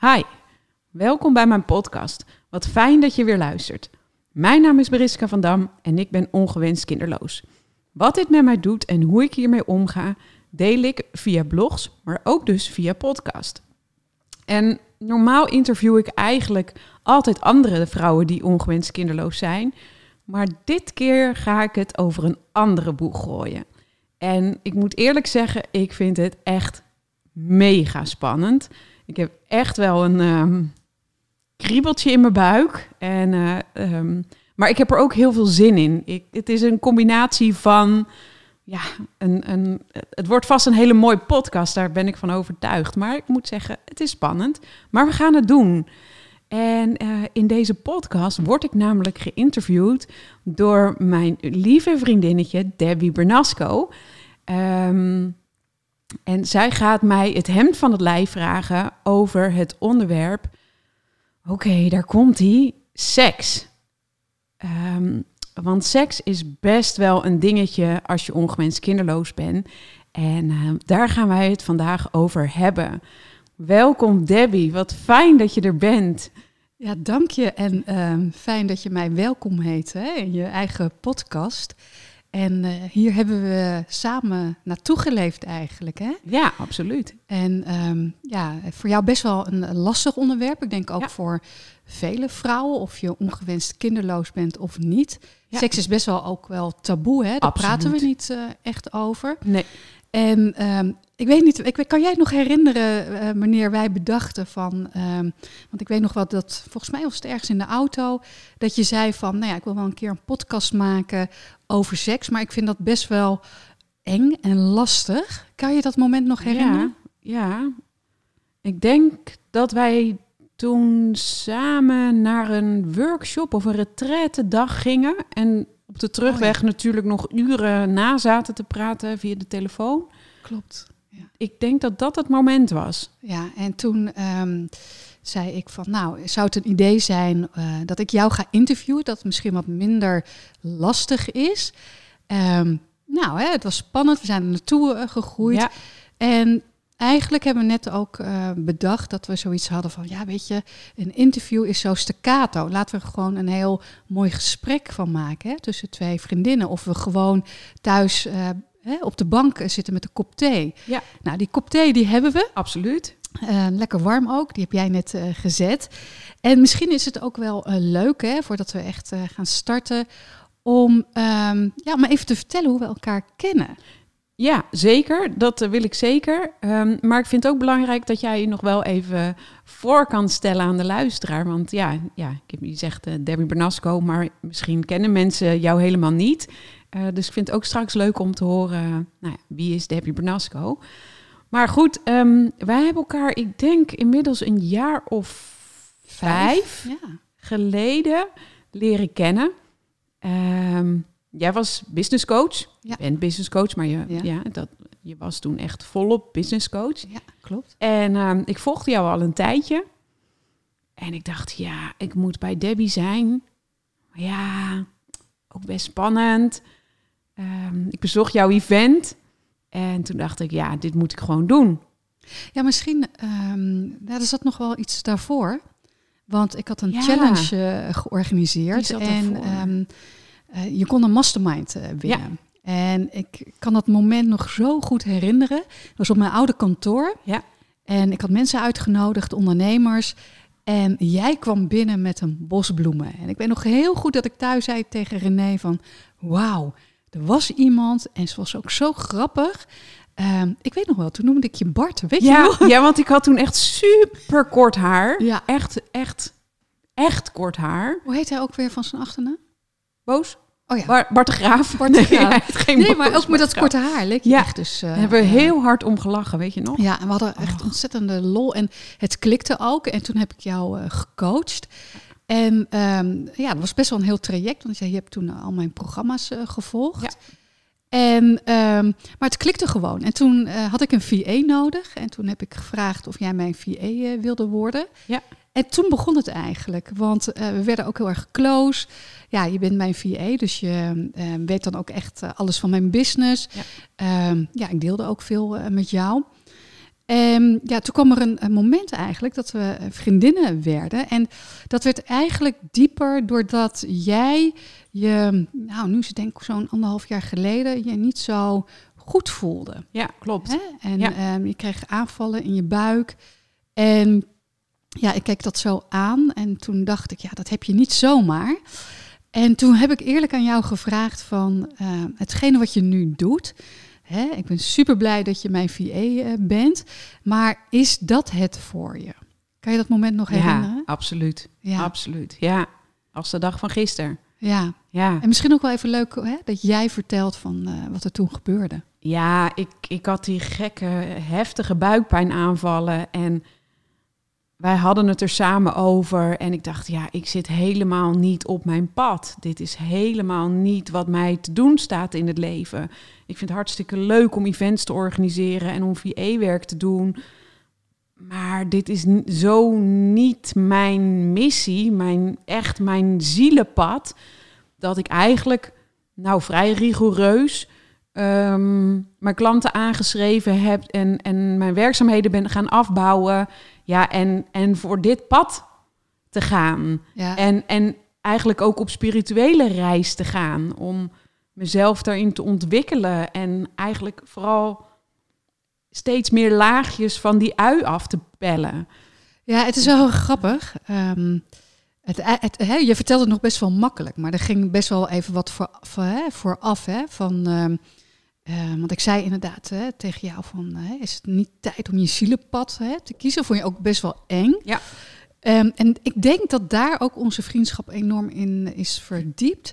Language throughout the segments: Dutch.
Hi, welkom bij mijn podcast. Wat fijn dat je weer luistert. Mijn naam is Beriska van Dam en ik ben ongewenst kinderloos. Wat dit met mij doet en hoe ik hiermee omga, deel ik via blogs, maar ook dus via podcast. En normaal interview ik eigenlijk altijd andere vrouwen die ongewenst kinderloos zijn. Maar dit keer ga ik het over een andere boeg gooien. En ik moet eerlijk zeggen, ik vind het echt mega spannend. Ik heb echt wel een ehm, kriebeltje in mijn buik. En, eh, ehm, maar ik heb er ook heel veel zin in. Ik, het is een combinatie van. Ja, een, een, het wordt vast een hele mooie podcast, daar ben ik van overtuigd. Maar ik moet zeggen, het is spannend. Maar we gaan het doen. En eh, in deze podcast word ik namelijk geïnterviewd door mijn lieve vriendinnetje Debbie Bernasco. Ehm, en zij gaat mij het hemd van het lijf vragen over het onderwerp. Oké, daar komt hij. Seks. Ehm, want seks is best wel een dingetje als je ongewenst kinderloos bent. En ehm, daar gaan wij het vandaag over hebben. Welkom Debbie, wat fijn dat je er bent. Ja, dank je en ehm, fijn dat je mij welkom heet in je eigen podcast. En uh, hier hebben we samen naartoe geleefd eigenlijk. Hè? Ja, absoluut. En um, ja, voor jou best wel een lastig onderwerp. Ik denk ook ja. voor vele vrouwen, of je ongewenst kinderloos bent of niet. Ja. Seks is best wel ook wel taboe, hè? daar absoluut. praten we niet uh, echt over. Nee. En um, ik weet niet, ik, kan jij het nog herinneren uh, wanneer wij bedachten van, um, want ik weet nog wel dat, volgens mij was het ergens in de auto, dat je zei van, nou ja, ik wil wel een keer een podcast maken over seks, maar ik vind dat best wel eng en lastig. Kan je dat moment nog herinneren? Ja, ja. ik denk dat wij toen samen naar een workshop of een retraite dag gingen en op de terugweg oh, ja. natuurlijk nog uren na zaten te praten via de telefoon. Klopt. Ik denk dat dat het moment was. Ja, en toen um, zei ik van, nou, zou het een idee zijn uh, dat ik jou ga interviewen, dat het misschien wat minder lastig is. Um, nou, hè, het was spannend, we zijn er naartoe uh, gegroeid. Ja. En eigenlijk hebben we net ook uh, bedacht dat we zoiets hadden van, ja, weet je, een interview is zo staccato. Laten we er gewoon een heel mooi gesprek van maken hè, tussen twee vriendinnen. Of we gewoon thuis hè, op de bank zitten met een kop thee. Ja. Nou, die kop thee die hebben we. Absoluut. Uh, lekker warm ook, die heb jij net gezet. En misschien is het ook wel leuk, hè, voordat we echt gaan starten, om um, ja, maar even te vertellen hoe we elkaar kennen. Ja, zeker. Dat wil ik zeker. Um, maar ik vind het ook belangrijk dat jij je nog wel even voor kan stellen aan de luisteraar. Want ja, ja ik heb je zegt uh, Debbie Bernasco, maar misschien kennen mensen jou helemaal niet. Uh, dus ik vind het ook straks leuk om te horen, nou ja, wie is Debbie Bernasco? Maar goed, um, wij hebben elkaar, ik denk inmiddels een jaar of vijf, vijf ja. geleden leren kennen. Um, Jij was business coach. Ja. Je bent business coach, maar je, ja. ja. dat, je was toen echt volop business coach. Ja, klopt. En uh, ik volgde jou al een tijdje. En ik dacht, ja, ik moet bij Debbie zijn. Maar ja, ook best spannend. Um, ik bezocht jouw event. En toen dacht ik, ja, dit moet ik gewoon doen. Ja, misschien, um, nou, er zat nog wel iets daarvoor. Want ik had een ja. challenge uh, georganiseerd. en um, uh, je kon een mastermind uh, winnen. Ja. En ik kan dat moment nog zo goed herinneren. Dat was op mijn oude kantoor. Ja. En ik had mensen uitgenodigd, ondernemers. En jij kwam binnen met een bos bloemen. En ik weet nog heel goed dat ik thuis zei tegen René van... Wauw, er was iemand en ze was ook zo grappig. Um, ik weet nog wel, toen noemde ik je Bart, weet ja, je nog? Ja, want ik had toen echt super kort haar. Ja. Echt, echt, echt kort haar. Hoe heet hij ook weer van zijn achternaam? Boos? Oh ja. Bart, Bart de Graaf. Bart de Graaf. Nee, geen nee maar ook met dat korte haar leek je ja. echt dus... Uh, hebben we heel hard om gelachen, weet je nog? Ja, en we hadden echt oh. ontzettende lol. En het klikte ook. En toen heb ik jou uh, gecoacht. En um, ja, dat was best wel een heel traject. Want je hebt toen al mijn programma's uh, gevolgd. Ja. En, um, maar het klikte gewoon. En toen had ik een VA nodig. En toen heb ik gevraagd of jij mijn VA wilde worden. Ja. En toen begon het eigenlijk, want uh, we werden ook heel erg close. Ja, je bent mijn VA, dus je uh, weet dan ook echt uh, alles van mijn business. Ja, ja ik deelde ook veel met jou. En ja, toen kwam er een, een moment eigenlijk dat we vriendinnen werden. En dat werd eigenlijk dieper doordat jij je, nou nu is het denk ik zo'n anderhalf jaar geleden, je niet zo goed voelde. Ja, klopt. Hè? En Ja. ehm, je kreeg aanvallen in je buik. En ja, ik keek dat zo aan en toen dacht ik, ja, dat heb je niet zomaar. En toen heb ik eerlijk aan jou gevraagd van ehm, hetgene wat je nu doet. Hè, ik ben super blij dat je mijn VA eh, bent, maar is dat het voor je? Kan je dat moment nog Ja, herinneren? absoluut. Ja, Absoluut. Ja, als de dag van gisteren. ja. Ja, En misschien ook wel even leuk hè, dat jij vertelt van eh, wat er toen gebeurde. ja ik, ik had die gekke, heftige buikpijnaanvallen en wij hadden het er samen over. En ik dacht, ja, ik zit helemaal niet op mijn pad. Dit is helemaal niet wat mij te doen staat in het leven. Ik vind het hartstikke leuk om events te organiseren en om VA-werk te doen. Maar dit is zo niet mijn missie, mijn, echt mijn zielenpad, dat ik eigenlijk, nou vrij rigoureus, ehm, mijn klanten aangeschreven heb en, en mijn werkzaamheden ben gaan afbouwen. Ja, en, en voor dit pad te gaan. Ja, En, en eigenlijk ook op spirituele reis te gaan. Om mezelf daarin te ontwikkelen. En eigenlijk vooral steeds meer laagjes van die ui af te pellen. Ja, het is wel heel grappig. Ehm, het, het, hè, je vertelt het nog best wel makkelijk, maar er ging best wel even wat voor, voor, hè, vooraf. Hè, van, ehm, eh, want ik zei inderdaad hè, tegen jou van, hè, is het niet tijd om je zielenpad hè, te kiezen? Vond je ook best wel eng. Ja. Ehm, en ik denk dat daar ook onze vriendschap enorm in is verdiept.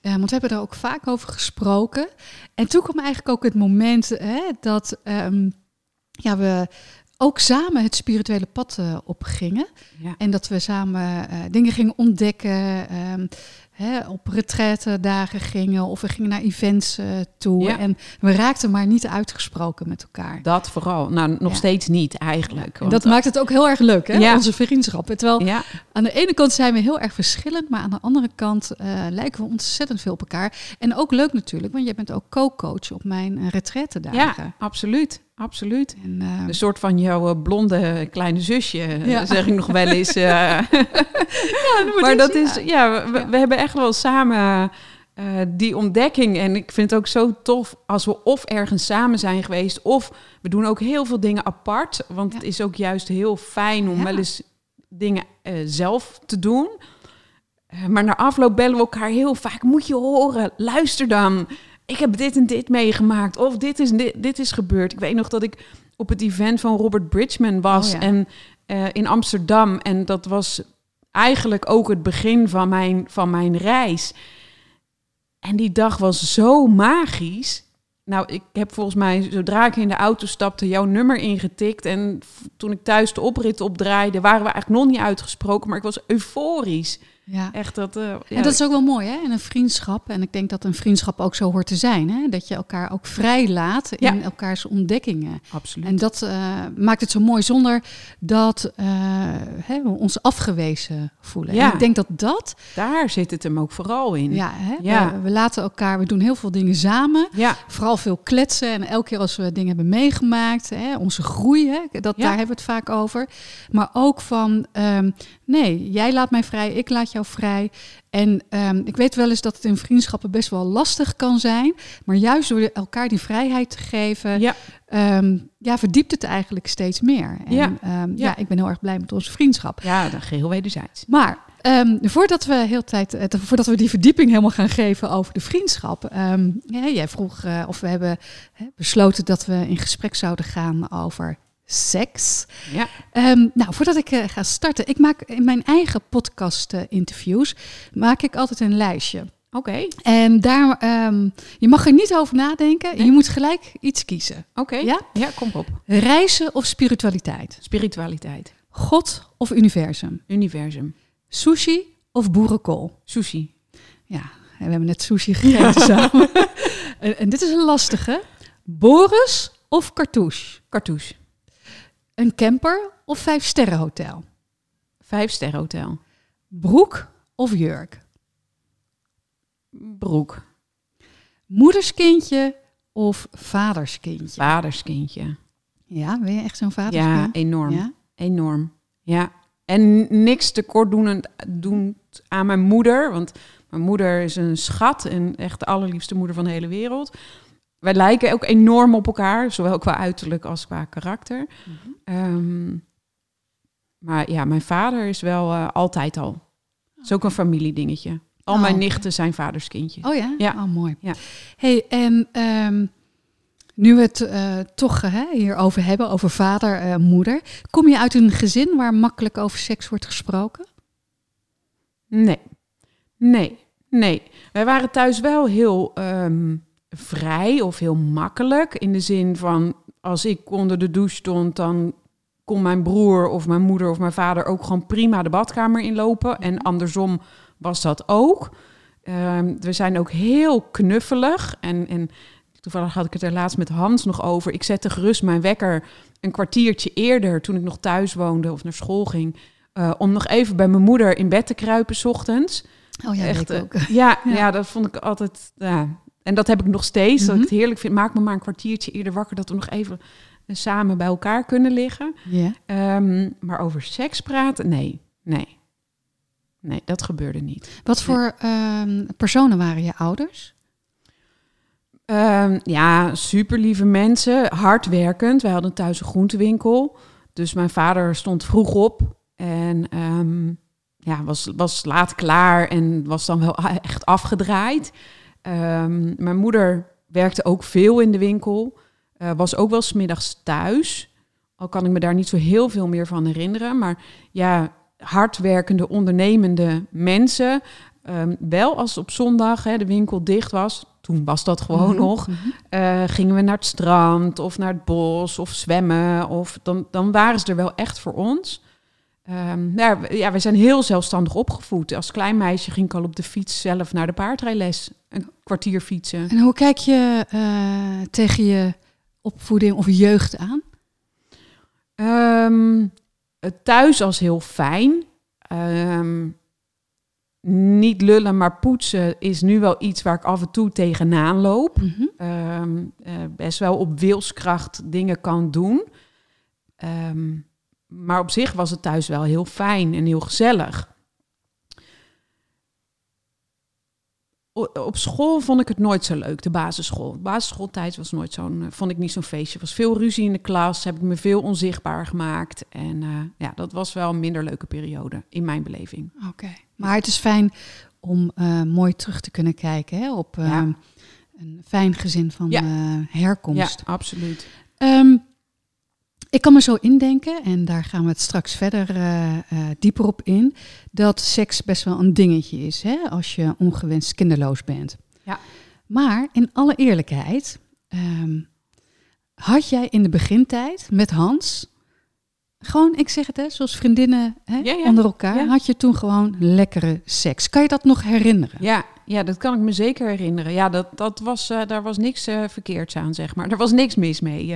Eh, want we hebben er ook vaak over gesproken. En toen kwam eigenlijk ook het moment hè, dat ehm, ja, we ook samen het spirituele pad eh, opgingen. Ja. En dat we samen eh, dingen gingen ontdekken. ehm, hè, op dagen gingen of we gingen naar events eh, toe. Ja. En we raakten maar niet uitgesproken met elkaar. Dat vooral. Nou, nog Ja. steeds niet eigenlijk. Want- dat maakt het ook heel erg leuk, hè? Ja. onze vriendschap. Terwijl aan de ene kant zijn we heel erg verschillend, maar aan de andere kant eh, lijken we ontzettend veel op elkaar. En ook leuk natuurlijk, want jij bent ook co-coach op mijn uh, retraitedagen. ja, absoluut. Absoluut. En, eh, Een soort van jouw eh, blonde kleine zusje, eh, Ja. zeg ik nog wel eens. eh. maar maar dit- dat is, ja, we, Ja. we hebben echt wel samen die ontdekking. En ik vind het ook zo tof als we of ergens samen zijn geweest, of we doen ook heel veel dingen apart. Want Ja. het is ook juist heel fijn om Ja. wel eens dingen zelf te doen. Maar na afloop bellen we elkaar heel vaak. Moet je horen, luister dan. Ik heb dit en dit meegemaakt. Of dit is, dit, dit is gebeurd. Ik weet nog dat ik op het event van Robert Bridgman was. Oh ja. En eh, in Amsterdam. En dat was eigenlijk ook het begin van mijn, van mijn reis. En die dag was zo magisch. Nou, ik heb volgens mij, zodra ik in de auto stapte, jouw nummer ingetikt. En toen ik thuis de oprit opdraaide, waren we eigenlijk nog niet uitgesproken. Maar ik was euforisch. Ja. Echt dat... eh, ja, En dat is ook wel mooi, hè? In een vriendschap. En ik denk dat een vriendschap ook zo hoort te zijn, hè? Dat je elkaar ook vrij laat in Ja. elkaars ontdekkingen. absoluut. En dat eh, maakt het zo mooi zonder dat eh, hè, we ons afgewezen voelen. Ja. En ik denk dat dat, Daar zit het hem ook vooral in. ja, hè, Ja. We, we laten elkaar, we doen heel veel dingen samen. Ja, Vooral veel kletsen en elke keer als we dingen hebben meegemaakt, hè, onze groei, hè, dat, daar hebben we het vaak over. Maar ook van, ehm, nee, jij laat mij vrij, ik laat jou vrij. En ehm, ik weet wel eens dat het in vriendschappen best wel lastig kan zijn. Maar juist door elkaar die vrijheid te geven, ja, ehm, ja, verdiept het eigenlijk steeds meer. En, Ja. ehm, ja. Ja. ik ben heel erg blij met onze vriendschap. ja, dan geheel wederzijds. Maar voordat we heel tijd, eh, voordat we die verdieping helemaal gaan geven over de vriendschap, jij vroeg eh, of we hebben besloten dat we in gesprek zouden gaan over seks. Ja, Ehm, nou, voordat ik eh, ga starten, ik maak in mijn eigen podcast eh, interviews maak ik altijd een lijstje. oké. En daar, ehm, je mag er niet over nadenken. Nee. Je moet gelijk iets kiezen. Oké. Ja? ja, kom op. Reizen of spiritualiteit? Spiritualiteit. God of universum? Universum. Sushi of boerenkool? Sushi. Ja, we hebben net sushi gegeten samen. En, en dit is een lastige. Boris of cartouche? Cartouche. Een camper of vijf sterren hotel? Vijf sterren hotel. Broek of jurk? Broek. Moederskindje of vaderskindje? Vaderskindje. Ja, ben je echt zo'n vader? Ja, enorm. Ja? Enorm. Ja. En niks tekort doen aan mijn moeder. Want mijn moeder is een schat en echt de allerliefste moeder van de hele wereld. Wij lijken ook enorm op elkaar, zowel qua uiterlijk als qua karakter. Mhm. Ehm, maar ja, mijn vader is wel eh, altijd al. Het is ook een familiedingetje. Al Oh, mijn oké. nichten zijn vaders kindjes. Oh ja? Ja. Oh, mooi. Ja. hey, en ehm, nu we het eh, toch uh, hierover hebben, over vader, uh, moeder. Kom je uit een gezin waar makkelijk over seks wordt gesproken? Nee, nee, nee. Wij waren thuis wel heel um, vrij of heel makkelijk. In de zin van, als ik onder de douche stond, dan kon mijn broer of mijn moeder of mijn vader ook gewoon prima de badkamer inlopen. En andersom was dat ook. Um, we zijn ook heel knuffelig. En, en toevallig had ik het er laatst met Hans nog over. Ik zette gerust mijn wekker een kwartiertje eerder, toen ik nog thuis woonde of naar school ging. Uh, om nog even bij mijn moeder in bed te kruipen, s ochtends. Oh ja, Echt, ook. Ja, ja, ja. dat vond ik altijd. Ja. En dat heb ik nog steeds. Mm -hmm. Dat ik het heerlijk vind. Maak me maar een kwartiertje eerder wakker, dat we nog even samen bij elkaar kunnen liggen. Yeah. Um, maar over seks praten, nee, nee. Nee, dat gebeurde niet. Wat voor um, personen waren je ouders? Um, ja, super lieve mensen, hardwerkend. Wij hadden thuis een groentewinkel. Dus mijn vader stond vroeg op en um, ja, was, was laat klaar en was dan wel echt afgedraaid. Um, mijn moeder werkte ook veel in de winkel, uh, was ook wel smiddags thuis. Al kan ik me daar niet zo heel veel meer van herinneren. Maar ja, hardwerkende, ondernemende mensen. Um, wel als op zondag hè, de winkel dicht was, toen was dat gewoon Mhm, nog. Uh, gingen we naar het strand of naar het bos of zwemmen. Of dan, dan waren ze er wel echt voor ons. Um, ja, we, ja, we zijn heel zelfstandig opgevoed. Als klein meisje ging ik al op de fiets zelf naar de paardrijles. Een kwartier fietsen. En hoe kijk je uh, tegen je opvoeding of jeugd aan? Um, thuis als heel fijn. Um, niet lullen, maar poetsen is nu wel iets waar ik af en toe tegenaan loop. Mhm. Mm -hmm. um, uh, best wel op wilskracht dingen kan doen. Um, maar op zich was het thuis wel heel fijn en heel gezellig. Op school vond ik het nooit zo leuk, de basisschool. De basisschooltijd was nooit zo'n, vond ik niet zo'n feestje. Er was veel ruzie in de klas, heb ik me veel onzichtbaar gemaakt. En uh, ja, dat was wel een minder leuke periode in mijn beleving. Oké, okay. maar het is fijn om uh, mooi terug te kunnen kijken hè, op uh, ja. een fijn gezin van ja. herkomst. Ja, absoluut. Um, ik kan me zo indenken, en daar gaan we het straks verder uh, uh, dieper op in, dat seks best wel een dingetje is hè, als je ongewenst kinderloos bent. Ja. Maar in alle eerlijkheid, um, had jij in de begintijd met Hans, gewoon, ik zeg het hè, zoals vriendinnen hè, ja, ja. onder elkaar, Ja. had je toen gewoon lekkere seks. Kan je dat nog herinneren? Ja, ja, dat kan ik me zeker herinneren. Ja, dat, dat was, uh, daar was niks verkeerds aan, zeg maar. Er was niks mis mee.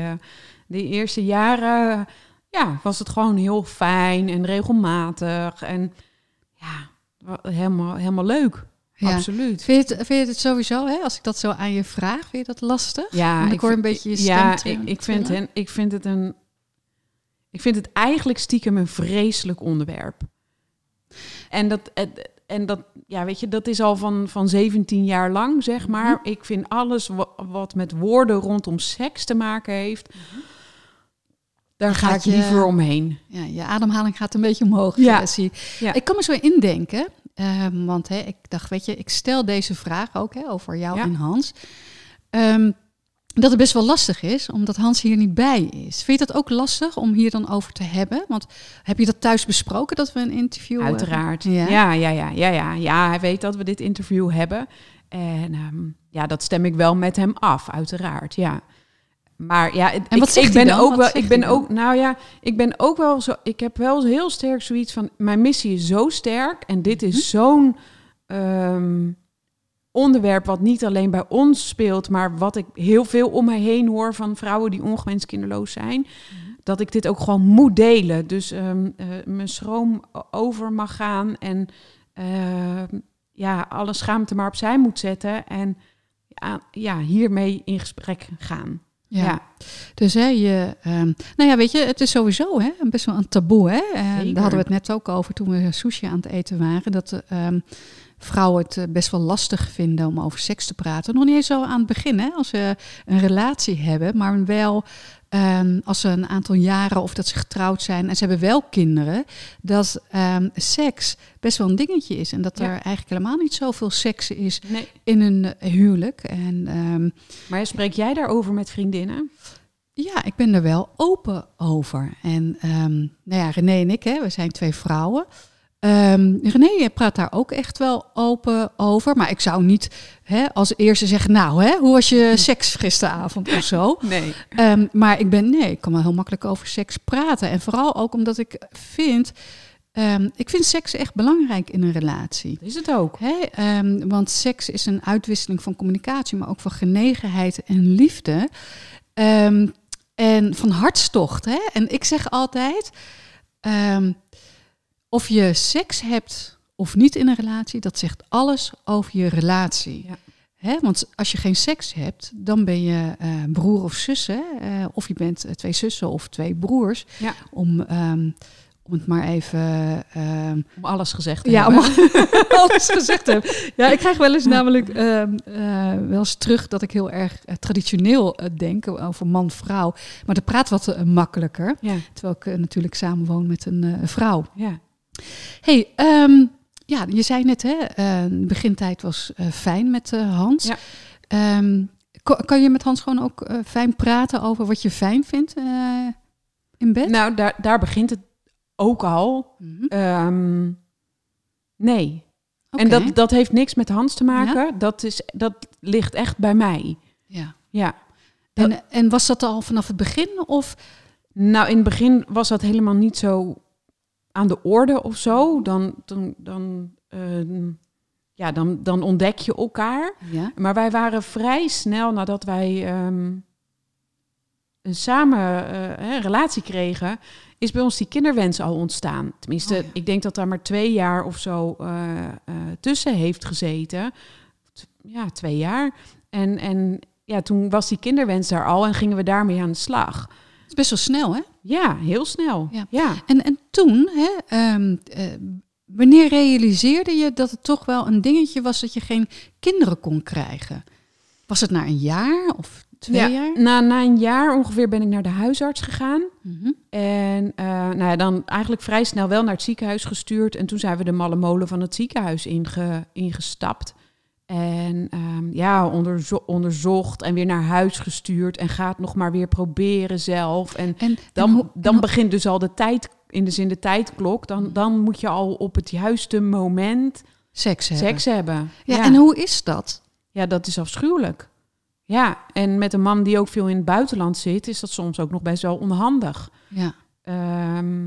De eerste jaren ja, was het gewoon heel fijn en regelmatig. En ja, helemaal, helemaal leuk. Ja. Absoluut. Vind je, het, vind je het sowieso, hè, als ik dat zo aan je vraag, vind je dat lastig? Ja, ik, ik hoor een beetje je stem Ja, ik, ik, vind hen, ik vind het een. Ik vind het eigenlijk stiekem een vreselijk onderwerp. En dat, en dat, ja, weet je, dat is al van, van 17 jaar lang, zeg maar. Mhm. Ik vind alles wa- wat met woorden rondom seks te maken heeft, daar ga ik je- liever omheen. Ja, je ademhaling gaat een beetje omhoog. Ja. zie. Ja. Ik kan me zo indenken, ehm, want hè, ik dacht, weet je, ik stel deze vraag ook hè, over jou Ja. en Hans. Ehm, dat het best wel lastig is, omdat Hans hier niet bij is. Vind je dat ook lastig om hier dan over te hebben? Want heb je dat thuis besproken, dat we een interview... eh, Uiteraard. Ja. Ja. Ja, ja, ja, ja, ja. hij weet dat we dit interview hebben. En ehm, ja, dat stem ik wel met hem af, uiteraard. Ja. Maar ja, En wat ik, ik ben dan? ook Wat wel. Ik ben ook. Nou ja, ik ben ook wel zo. Ik heb wel heel sterk zoiets van. Mijn missie is zo sterk. En dit is Mhm. zo'n ehm, onderwerp wat niet alleen bij ons speelt, maar wat ik heel veel om me heen hoor van vrouwen die ongewenst kinderloos zijn. Mhm. Dat ik dit ook gewoon moet delen. Dus ehm, eh, mijn schroom over mag gaan en ehm, ja, alle schaamte maar opzij moet zetten en ja, ja, hiermee in gesprek gaan. Ja. Ja. Dus hè, je, ehm, nou ja, weet je, het is sowieso hè, best wel een taboe. Hè? En daar hadden we het net ook over toen we sushi aan het eten waren. Dat ehm, vrouwen het eh, best wel lastig vinden om over seks te praten. Nog niet eens zo aan het begin, hè, als ze een relatie hebben, maar wel ehm, als ze een aantal jaren of dat ze getrouwd zijn en ze hebben wel kinderen, dat ehm, seks best wel een dingetje is. En dat Ja. er eigenlijk helemaal niet zoveel seks is Nee. in een eh, huwelijk. En ehm, Maar spreek jij daarover met vriendinnen? Ja, ik ben er wel open over. En nou ja, René en ik, hè, we zijn twee vrouwen. Ehm René praat daar ook echt wel open over. Maar ik zou niet hè, als eerste zeggen, nou, hè, hoe was je seks gisteravond of zo? Nee. Ehm, maar ik ben, nee, ik kan wel heel makkelijk over seks praten. En vooral ook omdat ik vind, ehm, ik vind seks echt belangrijk in een relatie. Is het ook. Hè, want seks is een uitwisseling van communicatie, maar ook van genegenheid en liefde. En van hartstocht. Hè? En ik zeg altijd, of je seks hebt of niet in een relatie, dat zegt alles over je relatie. Ja. Want als je geen seks hebt, dan ben je eh, broer of zus. Hè? Eh, of je bent eh, twee zussen of twee broers. Ja. Om, ehm, om het maar even ehm, Om alles gezegd te ja, hebben. om alles gezegd heb. Ja, ik krijg wel eens namelijk ehm, eh, wel eens terug dat ik heel erg traditioneel denk over man-vrouw. Maar dat praat wat makkelijker. Ja. Terwijl ik natuurlijk samenwoon met een vrouw. Ja. Hey, ehm, ja, je zei net, hè, de begintijd was eh, fijn met eh, Hans. Ja. Ehm, kan je met Hans gewoon ook fijn praten over wat je fijn vindt in bed? Nou, daar, daar begint het ook al. Mhm. Ehm, nee. En dat, dat heeft niks met Hans te maken. Dat, is, dat ligt echt bij mij. ja. Ja. En, en was dat al vanaf het begin? Of Nou, in het begin was dat helemaal niet zo aan de orde of zo. Dan, dan, dan, ehm, ja, dan, dan ontdek je elkaar. ja? Maar wij waren vrij snel nadat wij ehm, een samen eh, hè, relatie kregen, is bij ons die kinderwens al ontstaan. Tenminste, Oh ja. ik denk dat daar maar twee jaar of zo eh, eh, tussen heeft gezeten. Ja, twee jaar. En, en ja, toen was die kinderwens daar al en gingen we daarmee aan de slag. Het is best wel snel, hè? Ja, heel snel. Ja. ja. En, en toen, hè, ehm, eh, wanneer realiseerde je dat het toch wel een dingetje was dat je geen kinderen kon krijgen? Was het na een jaar of twee Ja, jaar? Na, na een jaar ongeveer ben ik naar de huisarts gegaan. Mhm. En eh, nou ja, dan eigenlijk vrij snel wel naar het ziekenhuis gestuurd. En toen zijn we de malle molen van het ziekenhuis inge, ingestapt. En ehm, ja, onderzo- onderzocht en weer naar huis gestuurd. En gaat nog maar weer proberen zelf. En En dan, en dan begint dus al de tijd, in de zin de tijdklok. Dan, dan moet je al op het juiste moment seks hebben. seks hebben. Ja, en hoe is dat? Ja, dat is afschuwelijk. Ja, en met een man die ook veel in het buitenland zit, is dat soms ook nog best wel onhandig. Ja. Ehm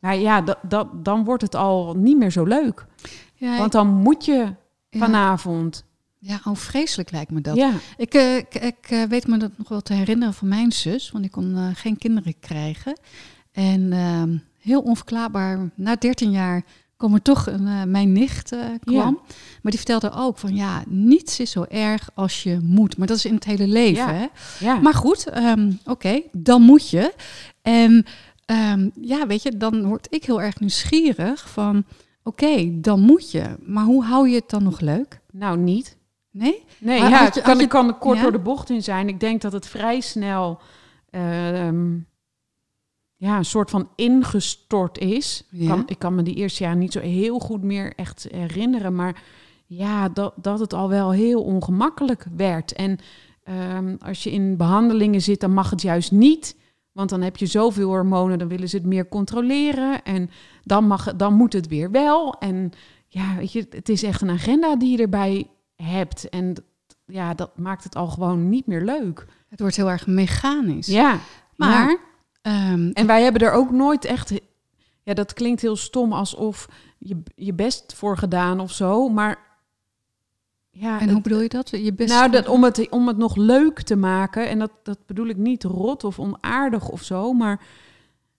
nou ja, dat, dat, dan wordt het al niet meer zo leuk. Ja, Want dan moet je. Vanavond. Ja, oh, vreselijk lijkt me dat. Ja, Ik, eh, ik, ik eh, weet me dat nog wel te herinneren van mijn zus, want ik kon eh, geen kinderen krijgen. En ehm, heel onverklaarbaar, na 13 jaar kwam er toch een, mijn nicht kwam. Maar die vertelde ook van ja, niets is zo erg als je moet. Maar dat is in het hele leven. Ja. Hè? ja. Maar goed, ehm, oké, dan moet je. En ehm, ja, weet je, dan word ik heel erg nieuwsgierig van oké, dan moet je. Maar hoe hou je het dan nog leuk? nou niet. Nee? Nee, ja, had kan, je- kan er kort ja? door de bocht in zijn. Ik denk dat het vrij snel ehm, ja, een soort van ingestort is. Ja. Kan, ik kan me die eerste jaar niet zo heel goed meer echt herinneren. Maar ja, dat, dat het al wel heel ongemakkelijk werd. En ehm, als je in behandelingen zit, dan mag het juist niet. Want dan heb je zoveel hormonen, dan willen ze het meer controleren. En dan, mag, dan moet het weer wel. En ja, weet je, het is echt een agenda die je erbij hebt. En ja, dat maakt het al gewoon niet meer leuk. Het wordt heel erg mechanisch. Ja, Maar, ehm, En wij hebben er ook nooit echt... Ja, dat klinkt heel stom, alsof je je best voor gedaan of zo. Maar ja, en hoe bedoel je dat? Je best nou, dat, om, het, om het nog leuk te maken. En dat, dat bedoel ik niet rot of onaardig of zo, maar...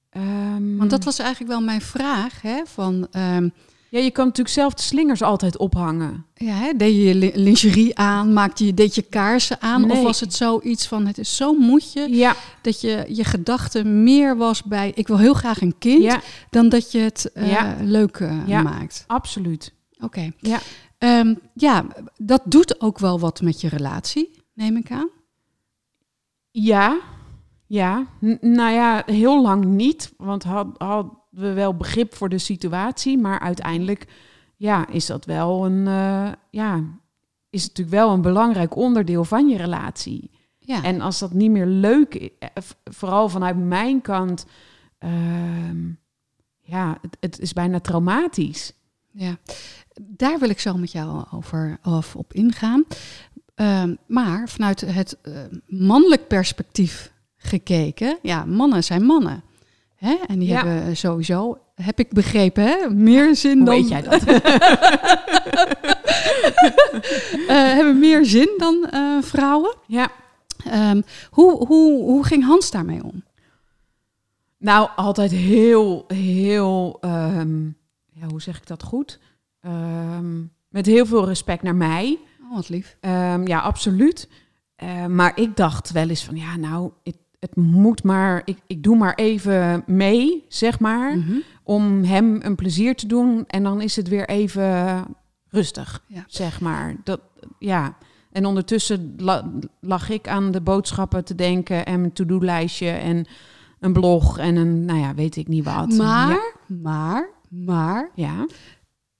ehm, Want dat was eigenlijk wel mijn vraag. Hè, van, ehm, Ja, je kan natuurlijk zelf de slingers altijd ophangen. Ja, hè? deed je je li- lingerie aan, maakte je, deed je kaarsen aan? Of was het zoiets van, het is zo moedje, Ja, dat je je gedachte meer was bij, ik wil heel graag een kind, ja dan dat je het eh, Ja. leuk eh, Ja. maakt. absoluut. Oké. Ja. Ehm, ja, dat doet ook wel wat met je relatie, neem ik aan. Ja, ja. N- nou ja, heel lang niet. Want had, hadden we wel begrip voor de situatie. Maar uiteindelijk ja, is dat wel een, eh, ja, is het natuurlijk wel een belangrijk onderdeel van je relatie. Ja. En als dat niet meer leuk is, eh, vooral vanuit mijn kant, ehm, ja, het, het is bijna traumatisch. Ja, daar wil ik zo met jou over of op ingaan. Ehm, maar vanuit het eh, mannelijk perspectief gekeken, ja, mannen zijn mannen. Hè? En die Ja. hebben sowieso, heb ik begrepen, hè? meer zin Hoe dan. weet jij dat? Eh, hebben meer zin dan eh, vrouwen. ja. Ehm, hoe, hoe, hoe ging Hans daarmee om? Nou, altijd heel, heel, ehm, ja, hoe zeg ik dat goed? Ehm, met heel veel respect naar mij. Oh, wat lief. Ehm, ja, absoluut. Eh, maar ik dacht wel eens van, ja, nou, het, het moet maar, ik, ik doe maar even mee, zeg maar, Mhm. om hem een plezier te doen. En dan is het weer even rustig, Ja. zeg maar. Dat, ja. En ondertussen la- lag ik aan de boodschappen te denken en mijn to-do-lijstje en een blog en een, nou ja, weet ik niet wat. Maar, Ja. maar, maar, ja.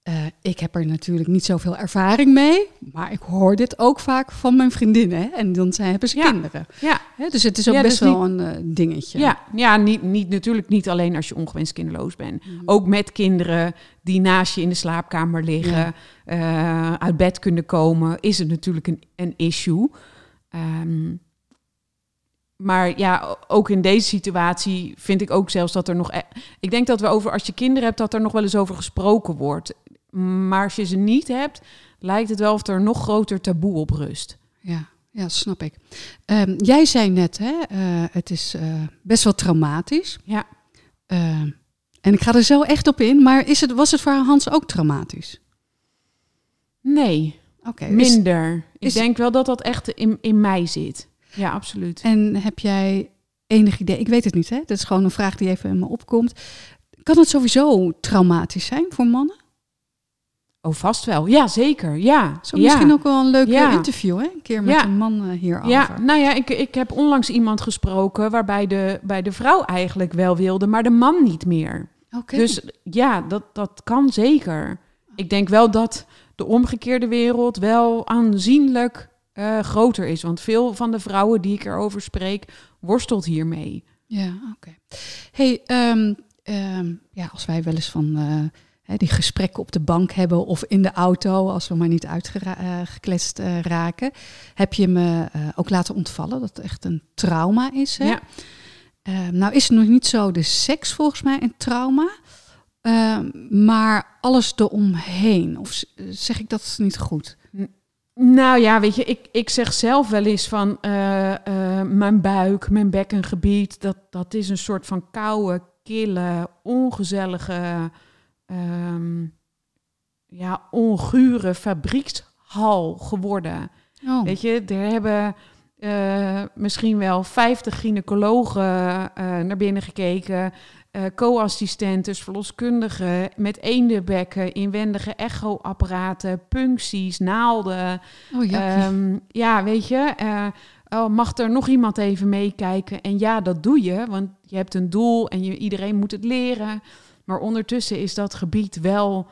Eh, ik heb er natuurlijk niet zoveel ervaring mee. Maar ik hoor dit ook vaak van mijn vriendinnen. Hè? En dan zijn, hebben ze Ja. kinderen. Ja, Hè? Dus het is ook Ja, best dus wel een eh, dingetje. ja, ja niet, niet, natuurlijk niet alleen als je ongewenst kinderloos bent. Mhm. Ook met kinderen die naast je in de slaapkamer liggen, eh, uit bed kunnen komen, is het natuurlijk een, een issue. Ehm, maar ja, ook in deze situatie vind ik ook zelfs dat er nog. e- Ik denk dat we over, als je kinderen hebt, dat er nog wel eens over gesproken wordt. Maar als je ze niet hebt, lijkt het wel of er een nog groter taboe op rust. Ja, ja snap ik. Ehm, jij zei net, hè, eh, het is eh, best wel traumatisch. Ja. Ehm, en ik ga er zo echt op in, maar is het, was het voor Hans ook traumatisch? Nee, Oké. minder. is- ik denk wel dat dat echt in, in mij zit. Ja, absoluut. en heb jij enig idee? Ik weet het niet, hè? Dat is gewoon een vraag die even in me opkomt. Kan het sowieso traumatisch zijn voor mannen? Oh, vast wel. Ja, zeker. Ja. Zo ja. misschien ook wel een leuk Ja. eh, interview, hè? Een keer met Ja. een man eh, hierover. Ja, nou ja, ik, ik heb onlangs iemand gesproken waarbij de, bij de vrouw eigenlijk wel wilde, maar de man niet meer. Oké. Dus ja, dat, dat kan zeker. Ik denk wel dat de omgekeerde wereld wel aanzienlijk eh, groter is. Want veel van de vrouwen die ik erover spreek, worstelt hiermee. Ja, oké. Hey, ehm, ehm, ja, als wij wel eens van hè, die gesprekken op de bank hebben of in de auto, als we maar niet uitgekletst eh, raken, heb je me eh, ook laten ontvallen dat het echt een trauma is. Hè? Ja. Ehm, nou is het nog niet zo de seks volgens mij een trauma, ehm, maar alles eromheen. Of zeg ik dat niet goed? Nou ja, weet je, ik, ik zeg zelf wel eens van eh, eh, mijn buik, mijn bekkengebied, dat, dat is een soort van koude, kille, ongezellige, ehm, ja, ongure fabriekshal geworden. Oh, Weet je, er hebben eh, misschien wel 50 gynaecologen eh, naar binnen gekeken. eh, co-assistentes, verloskundigen met eendenbekken, inwendige echoapparaten, puncties, naalden. oh ja. Ehm, ja, weet je, oh, mag er nog iemand even meekijken? En ja, dat doe je, want je hebt een doel en je, iedereen moet het leren. Maar ondertussen is dat gebied wel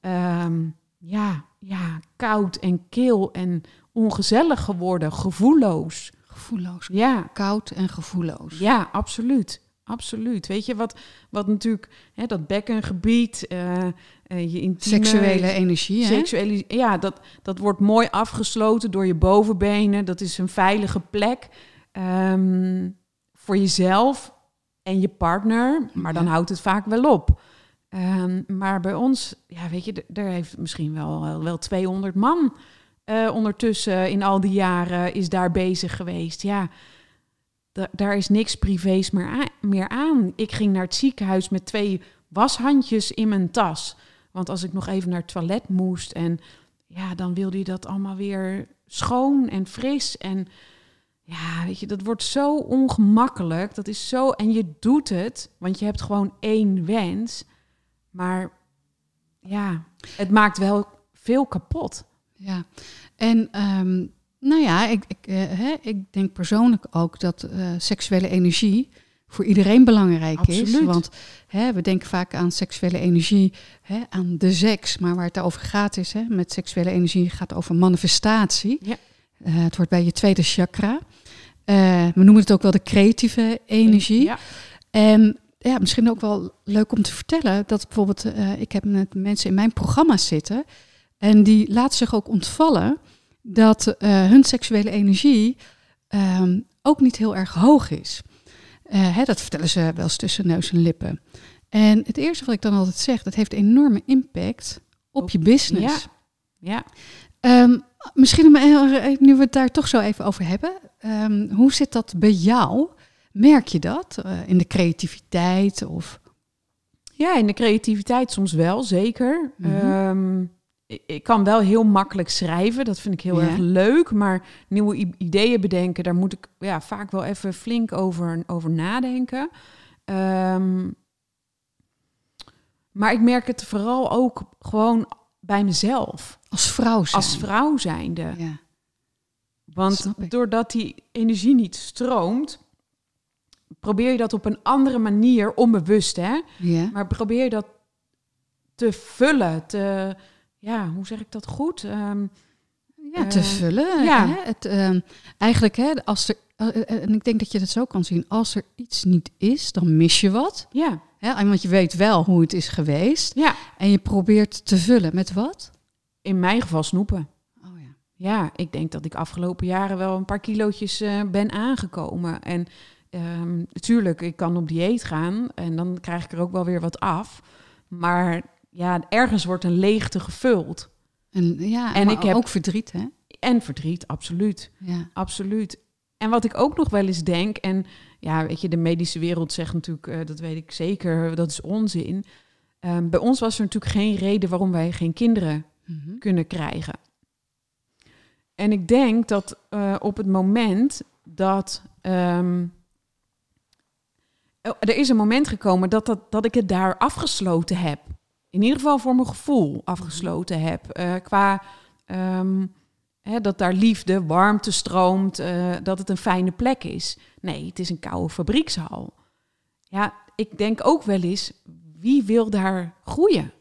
ehm, ja, ja, koud en kil en ongezellig geworden, gevoelloos. gevoelloos. Ja, Koud en gevoelloos. ja, absoluut. Absoluut. Weet je wat, wat natuurlijk, hè, dat bekkengebied, eh, eh, je intieme, Seksuele energie, hè? Seksuele, ja, dat, dat wordt mooi afgesloten door je bovenbenen. Dat is een veilige plek ehm, voor jezelf en je partner. Maar dan Ja. houdt het vaak wel op. Ehm, maar bij ons, ja, weet je, daar heeft misschien wel, wel 200 man eh, ondertussen in al die jaren is daar bezig geweest. Ja, da- daar is niks privés meer aan, meer aan. Ik ging naar het ziekenhuis met twee washandjes in mijn tas. Want als ik nog even naar het toilet moest en ja, dan wilde je dat allemaal weer schoon en fris. En ja, weet je, dat wordt zo ongemakkelijk. Dat is zo. En je doet het, want je hebt gewoon één wens. Maar ja, het maakt wel veel kapot. Ja, en ehm, nou ja, ik, ik, eh, hè, ik denk persoonlijk ook dat eh, seksuele energie voor iedereen belangrijk is. Want hè, we denken vaak aan seksuele energie, hè, aan de seks. Maar waar het over gaat is, hè, met seksuele energie gaat het over manifestatie. Ja. Eh, het wordt bij je tweede chakra. Eh, we noemen het ook wel de creatieve energie. Ja, En ja, misschien ook wel leuk om te vertellen dat bijvoorbeeld, eh, ik heb met mensen in mijn programma's zitten en die laten zich ook ontvallen dat hun seksuele energie ehm, ook niet heel erg hoog is. Hè, dat vertellen ze wel eens tussen neus en lippen. En het eerste wat ik dan altijd zeg, dat heeft enorme impact op Op- je business. ja. Ehm, misschien nu we het daar toch zo even over hebben. ehm, hoe zit dat bij jou? Merk je dat eh, in de creativiteit? Of... Ja, in de creativiteit soms wel, zeker. Mhm. Ehm, ik, ik kan wel heel makkelijk schrijven, dat vind ik heel Ja. erg leuk. Maar nieuwe ideeën bedenken, daar moet ik ja, vaak wel even flink over, over nadenken. Maar ik merk het vooral ook gewoon bij mezelf, Als vrouw zijn. als vrouw zijnde. Ja. Want doordat die energie niet stroomt, probeer je dat op een andere manier, onbewust hè, Ja. maar probeer je dat te vullen, te, ja, hoe zeg ik dat goed? Ehm, ja, te Eh, vullen. ja. Hè? Het, ehm, eigenlijk, hè, als er, eh, eh, en ik denk dat je dat zo kan zien, als er iets niet is, dan mis je wat. ja, Hè? Want je weet wel hoe het is geweest. ja, En je probeert te vullen met wat? In mijn geval snoepen. Oh ja. Ja, ik denk dat ik afgelopen jaren wel een paar kilootjes eh, ben aangekomen. En ehm, natuurlijk, ik kan op dieet gaan en dan krijg ik er ook wel weer wat af. Maar ja, ergens wordt een leegte gevuld. En, ja, En ik heb- ook verdriet, hè? En verdriet, absoluut. Ja. Absoluut. En wat ik ook nog wel eens denk, en ja, weet je, de medische wereld zegt natuurlijk, eh, dat weet ik zeker, dat is onzin. Ehm, bij ons was er natuurlijk geen reden waarom wij geen kinderen Mhm. kunnen krijgen. En ik denk dat eh, op het moment dat. ehm, oh, er is een moment gekomen dat, dat, dat ik het daar afgesloten heb. In ieder geval voor mijn gevoel afgesloten heb. Eh, qua ehm, hè, dat daar liefde, warmte stroomt, eh, dat het een fijne plek is. Nee, het is een koude fabriekshal. Ja, ik denk ook wel eens, wie wil daar groeien?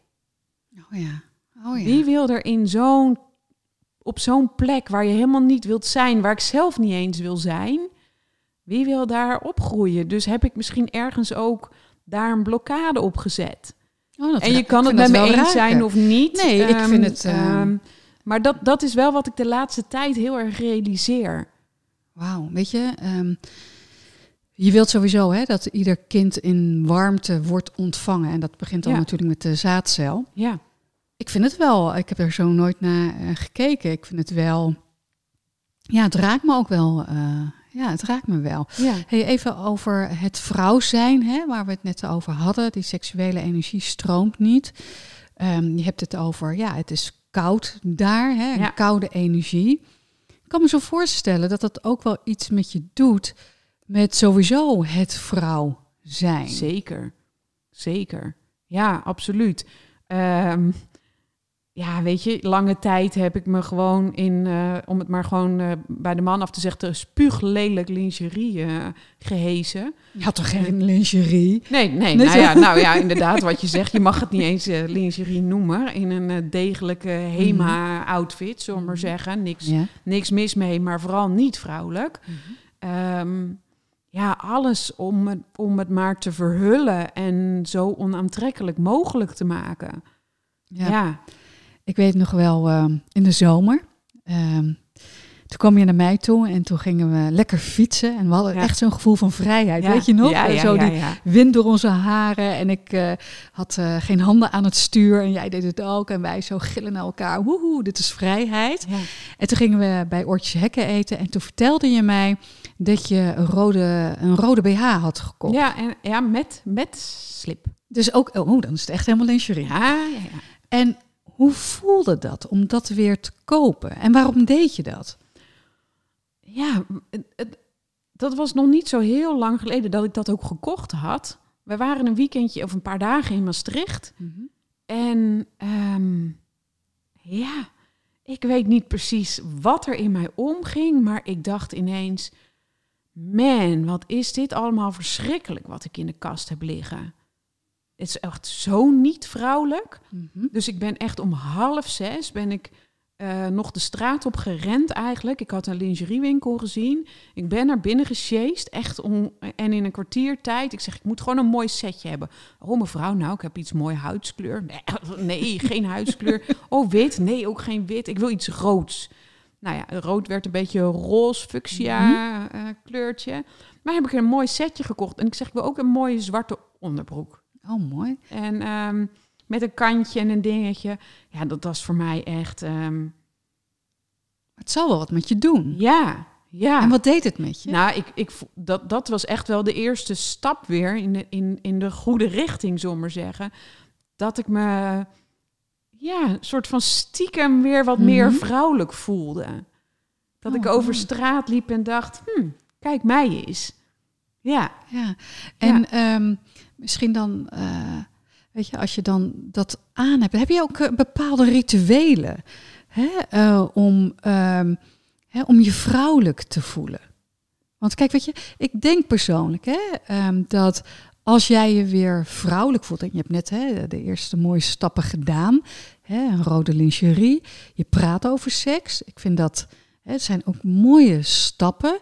Oh ja. Oh ja. Wie wil er in zo'n, op zo'n plek waar je helemaal niet wilt zijn, waar ik zelf niet eens wil zijn, wie wil daar opgroeien? Dus heb ik misschien ergens ook daar een blokkade op gezet. Oh, dat en je kan het met me eens zijn of niet. Nee, ik Ehm, vind het, ehm, ehm, maar dat, dat is wel wat ik de laatste tijd heel erg realiseer. Wauw, weet je, je wilt sowieso hè, dat ieder kind in warmte wordt ontvangen. En dat begint dan Ja. natuurlijk met de zaadcel. Ja, Ik vind het wel, ik heb er zo nooit naar eh, gekeken. Ik vind het wel, ja, het raakt me ook wel. eh, ja, het raakt me wel. ja. Hey, even over het vrouw zijn, hè, waar we het net over hadden. Die seksuele energie stroomt niet. Ehm, je hebt het over, ja, het is koud daar, hè, Ja. koude energie. Ik kan me zo voorstellen dat dat ook wel iets met je doet met sowieso het vrouw zijn. Zeker, zeker. Ja, absoluut. Ehm, ja, weet je, lange tijd heb ik me gewoon in, eh, om het maar gewoon eh, bij de man af te zeggen, spuuglelijk lingerie eh gehezen. Je had toch geen lingerie? Nee, nee, nou ja, nou ja, inderdaad wat je zegt. Je mag het niet eens lingerie noemen. In een degelijke HEMA-outfit, zullen we maar zeggen. Niks, Ja. niks mis mee, maar vooral niet vrouwelijk. Ehm, ja, alles om het, om het maar te verhullen en zo onaantrekkelijk mogelijk te maken. Ja. Ja, Ik weet nog wel, ehm, in de zomer. ehm, toen kwam je naar mij toe en toen gingen we lekker fietsen. En we hadden Ja. echt zo'n gevoel van vrijheid. Ja, Weet je nog? Ja, Eh, ja, zo die wind door onze haren. En ik eh, had eh, geen handen aan het stuur. En jij deed het ook. En wij zo gillen naar elkaar. Woehoe, dit is vrijheid. En toen gingen we bij Oortjes Hekken eten. En toen vertelde je mij dat je een rode, een rode BH had gekocht. Ja, en, ja met, met slip. Dus ook, oh, dan is het echt helemaal lingerie. Ja, ja. En hoe voelde dat om dat weer te kopen? En waarom deed je dat? Ja, het, het- dat was nog niet zo heel lang geleden dat ik dat ook gekocht had. We waren een weekendje of een paar dagen in Maastricht. En ehm, ja, ik weet niet precies wat er in mij omging, maar ik dacht ineens: man, wat is dit allemaal verschrikkelijk wat ik in de kast heb liggen. Het is echt zo niet vrouwelijk. Mhm. Dus ik ben echt om half zes ben ik eh, nog de straat op gerend eigenlijk. Ik had een lingeriewinkel gezien. Ik ben naar binnen gesjeest, echt om en in een kwartier tijd. Ik zeg, ik moet gewoon een mooi setje hebben. Oh mevrouw, nou, ik heb iets mooi huidskleur. Nee, nee geen huidskleur. Oh wit? Nee, ook geen wit. Ik wil iets roods. Nou ja, rood werd een beetje roze fuchsia eh, kleurtje. Maar heb ik een mooi setje gekocht. En ik zeg, ik wil ook een mooie zwarte onderbroek. Oh, mooi. En ehm, met een kantje en een dingetje. Ja, dat was voor mij echt. ehm, Het zal wel wat met je doen. ja, ja. En wat deed het met je? Nou, ik, ik, dat, dat was echt wel de eerste stap weer in de, in, in de goede richting, zullen we maar zeggen. Dat ik me, ja, een soort van stiekem weer wat meer Mhm. vrouwelijk voelde. Dat Oh, ik over mooi. straat liep en dacht, hm, kijk mij eens. Ja, Ja, en ehm, misschien dan, eh, weet je, als je dan dat aan hebt, heb je ook eh, bepaalde rituelen hè, eh, om, ehm, hè, om je vrouwelijk te voelen? Want kijk, weet je, ik denk persoonlijk hè, ehm, dat als jij je weer vrouwelijk voelt, en je hebt net hè, de eerste mooie stappen gedaan, hè, een rode lingerie, je praat over seks. Ik vind dat, hè, het zijn ook mooie stappen.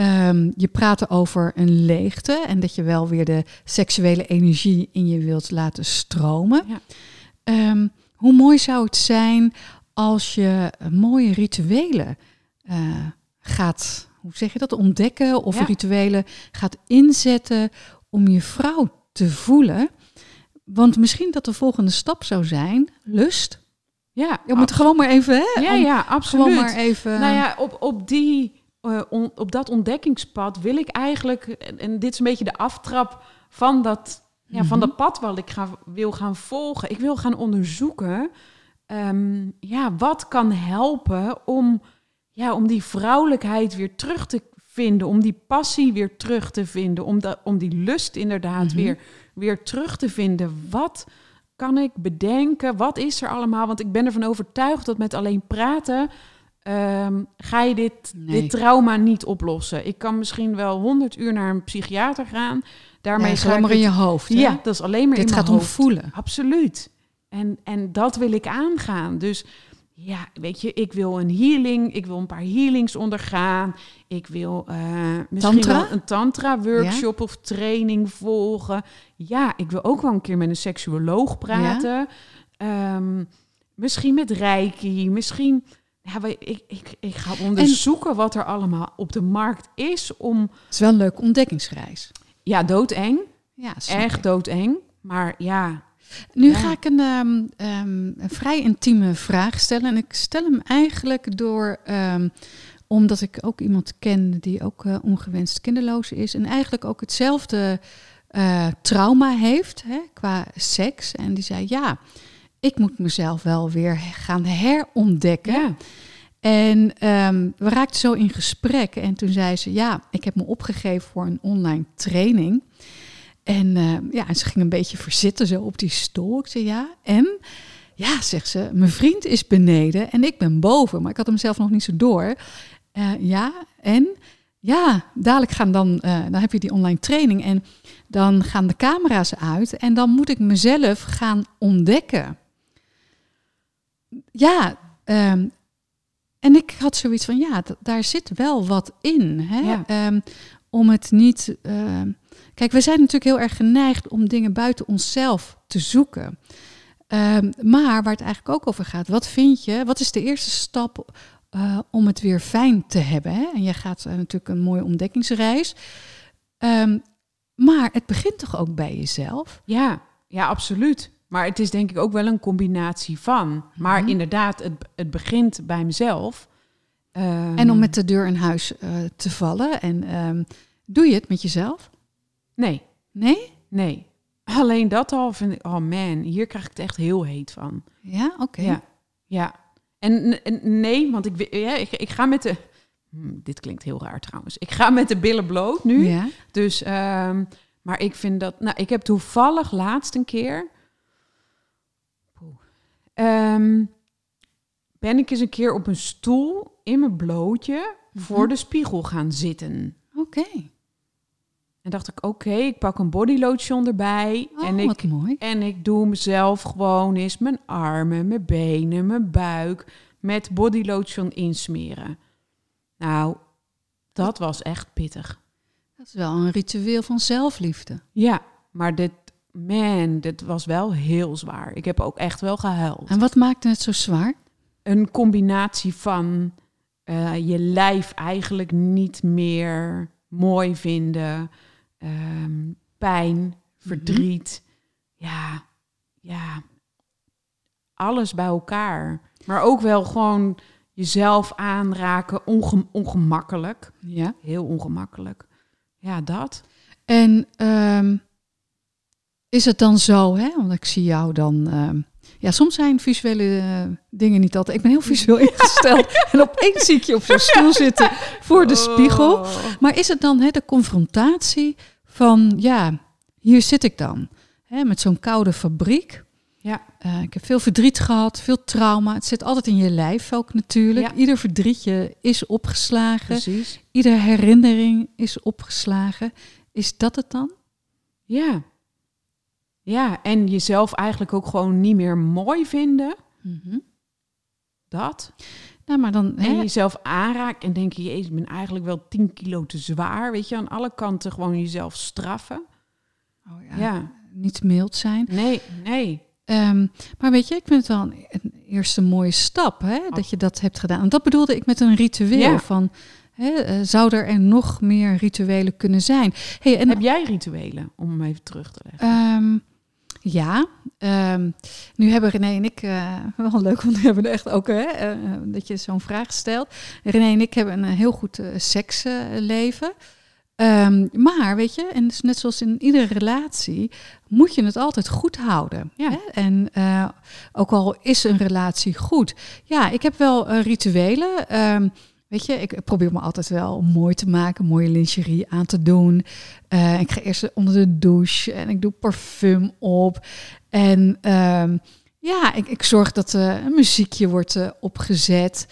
Ehm, je praat over een leegte en dat je wel weer de seksuele energie in je wilt laten stromen. Ja. Ehm, hoe mooi zou het zijn als je mooie rituelen eh, gaat, hoe zeg je dat, ontdekken of Ja. rituelen gaat inzetten om je vrouw te voelen. Want misschien dat de volgende stap zou zijn lust. ja. Je moet gewoon maar even, hè? Ja, om- ja, absoluut. Gewoon maar even. Nou ja, op, op, die, eh, on- op dat ontdekkingspad wil ik eigenlijk, en, en dit is een beetje de aftrap van dat, ja, van Mhm. dat pad wat ik ga, wil gaan volgen. Ik wil gaan onderzoeken, ehm, ja, wat kan helpen om, ja, om die vrouwelijkheid weer terug te vinden, om die passie weer terug te vinden, om, dat, om die lust inderdaad Mhm. weer, weer terug te vinden. Wat kan ik bedenken? Wat is er allemaal? Want ik ben ervan overtuigd dat met alleen praten ehm, ga je dit, Nee. dit trauma niet oplossen. Ik kan misschien wel honderd uur naar een psychiater gaan. Daarmee ja, is alleen maar in je hoofd. hè? Ja, dat is alleen maar Dit in gaat mijn om hoofd. voelen. Absoluut. En, en dat wil ik aangaan. Dus ja, weet je, ik wil een healing, ik wil een paar healings ondergaan. Ik wil eh, misschien Tantra? wel een tantra-workshop of training volgen. Ja, ik wil ook wel een keer met een seksuoloog praten. Ehm, misschien met reiki, misschien... Ja, ik, ik, ik ga onderzoeken wat er allemaal op de markt is om... Het is wel een leuke ontdekkingsreis. Ja, doodeng. Ja, Echt doodeng. Maar ja, Nu Ja. ga ik een, ehm, ehm, een vrij intieme vraag stellen. En ik stel hem eigenlijk door, ehm, omdat ik ook iemand ken die ook eh, ongewenst kinderloos is. En eigenlijk ook hetzelfde eh, trauma heeft hè, qua seks. En die zei, ja, ik moet mezelf wel weer gaan herontdekken. ja. En ehm, we raakten zo in gesprek. En toen zei ze: Ja, ik heb me opgegeven voor een online training. En ehm, ja, en ze ging een beetje verzitten zo op die stoel. Ik zei: Ja, en? Ja, zegt ze: Mijn vriend is beneden en ik ben boven. Maar ik had hem zelf nog niet zo door. Eh, ja, en? Ja, dadelijk gaan dan, eh, dan heb je die online training en dan gaan de camera's uit en dan moet ik mezelf gaan ontdekken. Ja, ehm, en ik had zoiets van, ja, daar zit wel wat in. Hè? Ja. Ehm, om het niet. ehm, kijk, we zijn natuurlijk heel erg geneigd om dingen buiten onszelf te zoeken. Maar waar het eigenlijk ook over gaat, wat vind je? Wat is de eerste stap eh, om het weer fijn te hebben? Hè? En je gaat eh, natuurlijk een mooie ontdekkingsreis. Maar het begint toch ook bij jezelf? Ja, ja, absoluut. Maar het is denk ik ook wel een combinatie van. Maar Mhm. inderdaad, het, het begint bij mezelf. Ehm, En om met de deur in huis eh, te vallen. En ehm, doe je het met jezelf? Nee, Nee? nee. Alleen dat al vind ik, oh man, hier krijg ik het echt heel heet van. Ja, oké. Ja, ja. En, en nee, want ik, wi- ja, ik, ik ga met de... Hm, dit klinkt heel raar trouwens. Ik ga met de billen bloot nu. Ja. Dus, ehm, maar ik vind dat... Nou, ik heb toevallig laatst een keer... Ehm, ben ik eens een keer op een stoel in mijn blootje voor de spiegel gaan zitten. Oké. En dacht ik, oké, ik pak een bodylotion erbij. Oh, en, ik, wat mooi. en ik doe mezelf gewoon eens mijn armen, mijn benen, mijn buik met bodylotion insmeren. Nou, dat was echt pittig. Dat is wel een ritueel van zelfliefde. Ja, maar dit, man, dit was wel heel zwaar. Ik heb ook echt wel gehuild. En wat maakte het zo zwaar? Een combinatie van eh, je lijf eigenlijk niet meer mooi vinden, ehm, pijn, verdriet, ja, ja, alles bij elkaar. Maar ook wel gewoon jezelf aanraken, onge- ongemakkelijk, Ja. heel ongemakkelijk. Ja, dat. En ehm, is het dan zo, hè? Want ik zie jou dan. ehm, ja, soms zijn visuele eh, dingen niet altijd. Ik ben heel visueel ingesteld. en opeens zie ik je op zo'n stoel zitten voor de spiegel. Oh. Maar is het dan hè, de confrontatie van, ja, hier zit ik dan. Hè, met zo'n koude fabriek. Ja. Eh, ik heb veel verdriet gehad, veel trauma. Het zit altijd in je lijf ook natuurlijk. Ja. Ieder verdrietje is opgeslagen. Precies. Iedere herinnering is opgeslagen. Is dat het dan? Ja. Ja, en jezelf eigenlijk ook gewoon niet meer mooi vinden. Dat. Nou, maar dan... En jezelf aanraken en denken, jezus, ik ben eigenlijk wel 10 kilo te zwaar. Weet je, aan alle kanten gewoon jezelf straffen. oh Ja. ja, niet mild zijn. Nee, nee. Ehm, maar weet je, ik vind het wel een, een eerste mooie stap hè, dat je dat hebt gedaan. En dat bedoelde ik met een ritueel Ja. van... Hè, eh, zou er nog meer rituelen kunnen zijn? Hey, en Heb jij rituelen, om hem even terug te leggen? Ehm, ja, ehm, nu hebben René en ik, eh, wel leuk, want we hebben echt ook hè, eh, dat je zo'n vraag stelt. René en ik hebben een eh, heel goed seksleven. Ehm, maar weet je, en dus net zoals in iedere relatie, moet je het altijd goed houden. Ja. Hè? En ook al is een relatie goed. Ja, ik heb wel rituelen. Ehm, weet je, ik probeer me altijd wel mooi te maken, mooie lingerie aan te doen. Eh, ik ga eerst onder de douche en ik doe parfum op. En ehm, ja, ik, ik zorg dat er een muziekje wordt eh, opgezet.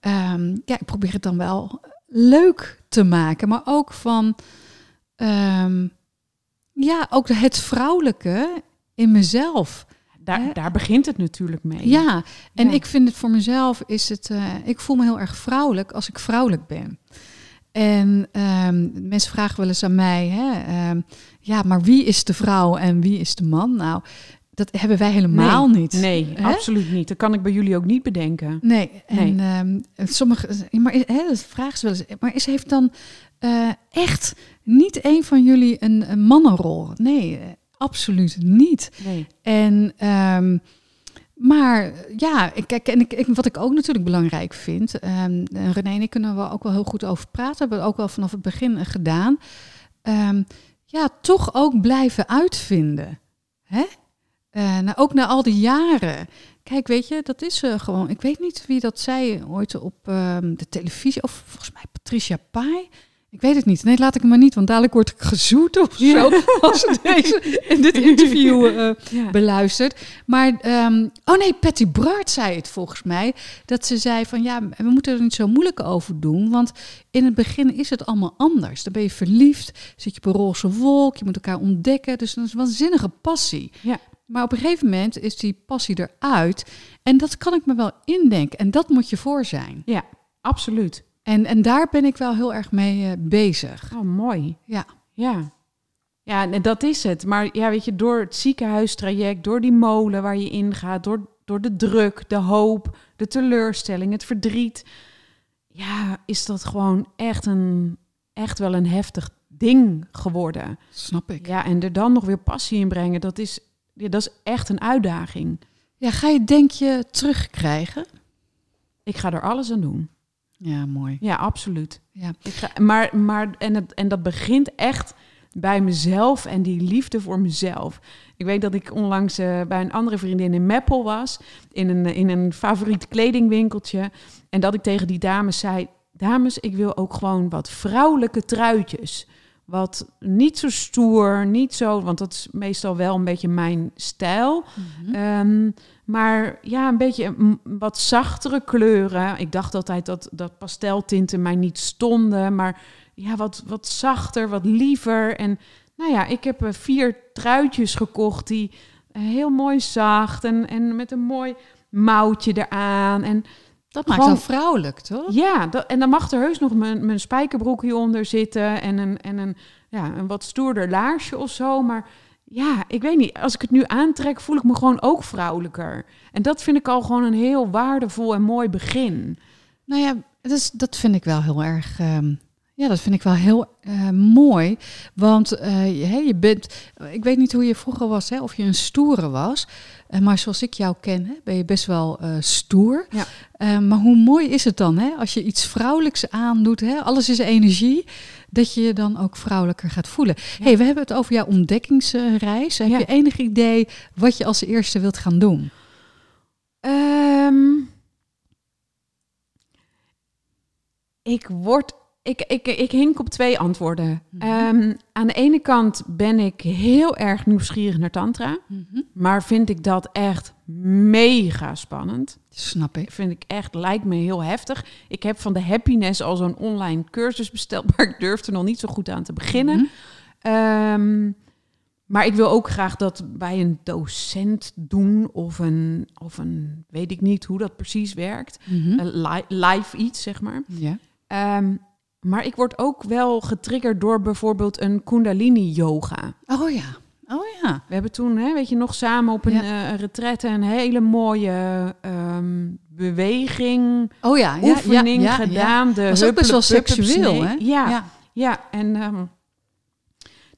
Ehm, ja, ik probeer het dan wel leuk te maken, maar ook van, ehm, ja, ook het vrouwelijke in mezelf. Daar, daar begint het natuurlijk mee. Ja, en Ja. ik vind het voor mezelf is het, eh, ik voel me heel erg vrouwelijk als ik vrouwelijk ben. En ehm, mensen vragen wel eens aan mij, hè, ehm, ja, maar wie is de vrouw en wie is de man? Nou, dat hebben wij helemaal nee, niet. Nee, Hè? absoluut niet. Dat kan ik bij jullie ook niet bedenken. Nee, en Nee. ehm, sommige, maar is- hè, dat vragen ze wel eens, maar is heeft dan eh, echt niet een van jullie een, een mannenrol? Nee, absoluut niet. Nee. En, ehm, maar ja, ik, kijk, en ik, ik- wat ik ook natuurlijk belangrijk vind, en René en ik kunnen we ook wel heel goed over praten, hebben we ook wel vanaf het begin eh, gedaan. Ehm, ja, toch ook blijven uitvinden. Hè? Nou, ook na al die jaren. Kijk, weet je, dat is gewoon. Ik weet niet wie dat zei ooit op de televisie. Of volgens mij Patricia Pai. Ik weet het niet. Nee, laat ik hem maar niet, want dadelijk word ik gezoet of Ja. zo. Als ze deze, in dit interview Ja. beluisterd. Maar, ehm, oh nee, Patty Bart zei het volgens mij. Dat ze zei van ja, we moeten er niet zo moeilijk over doen. Want in het begin is het allemaal anders. Dan ben je verliefd, zit je op een roze wolk, je moet elkaar ontdekken. Dus dat is een waanzinnige passie. Ja. Maar op een gegeven moment is die passie eruit. En dat kan ik me wel indenken. En dat moet je voor zijn. ja, absoluut. En, en daar ben ik wel heel erg mee eh, bezig. Oh, mooi. Ja. Ja. Ja, en dat is het. Maar ja, weet je, door het ziekenhuistraject, door die molen waar je ingaat, door, door de druk, de hoop, de teleurstelling, het verdriet. Ja, is dat gewoon echt, een, echt wel een heftig ding geworden. Snap ik. Ja, en er dan nog weer passie in brengen, dat is, ja, dat is echt een uitdaging. Ja, ga je denk je terugkrijgen? Ik ga er alles aan doen. Ja, mooi. Ja, absoluut. Ja. Ik ga, maar, maar en, het, en dat begint echt bij mezelf en die liefde voor mezelf. Ik weet dat ik onlangs eh, bij een andere vriendin in Meppel was, in een, in een favoriet kledingwinkeltje. En dat ik tegen die dames zei: Dames, ik wil ook gewoon wat vrouwelijke truitjes. Wat niet zo stoer, niet zo, want dat is meestal wel een beetje mijn stijl. Ehm, maar ja, een beetje wat zachtere kleuren. Ik dacht altijd dat, dat pasteltinten mij niet stonden. Maar ja, wat, wat zachter, wat liever. En nou ja, ik heb eh, vier truitjes gekocht die eh, heel mooi zacht en, en met een mooi mouwtje eraan. En Dat maakt Gewoon- wel vrouwelijk, toch? ja, dat, en dan mag er heus nog mijn, mijn spijkerbroek hieronder zitten en een, en een, ja, een wat stoerder laarsje of zo. Maar ja, ik weet niet. Als ik het nu aantrek, voel ik me gewoon ook vrouwelijker. En dat vind ik al gewoon een heel waardevol en mooi begin. Nou ja, dat, vind ik wel heel erg. ehm, ja, dat vind ik wel heel eh, mooi. Want eh, je, je bent. Ik weet niet hoe je vroeger was, hè, of je een stoere was. Eh, maar zoals ik jou ken, hè, ben je best wel stoer. Ja. Maar hoe mooi is het dan, hè, als je iets vrouwelijks aandoet, hè, alles is energie, dat je je dan ook vrouwelijker gaat voelen. Ja. hey, we hebben het over jouw ontdekkingsreis. Heb Ja. je enig idee wat je als eerste wilt gaan doen? Ehm, ik word. Ik, ik, ik hink op twee antwoorden. Mhm. Ehm, aan de ene kant ben ik heel erg nieuwsgierig naar Tantra. Maar vind ik dat echt mega spannend. Snap ik. Vind ik echt, lijkt me heel heftig. Ik heb van de Happiness al zo'n online cursus besteld, maar ik durf er nog niet zo goed aan te beginnen. Mhm. Ehm, maar ik wil ook graag dat bij een docent doen of een, of een, weet ik niet hoe dat precies werkt. Mhm. Li- live iets, zeg maar. Ja. Ehm, maar ik word ook wel getriggerd door bijvoorbeeld een Kundalini yoga. Oh ja. Oh ja. We hebben toen, hè, weet je, nog samen op een, Ja. eh, een retraite een hele mooie ehm, beweging, Oh ja. ja oefening ja, ja, gedaan. De Was ook best wel seksueel, hè? Ja, ja. ja. en ehm,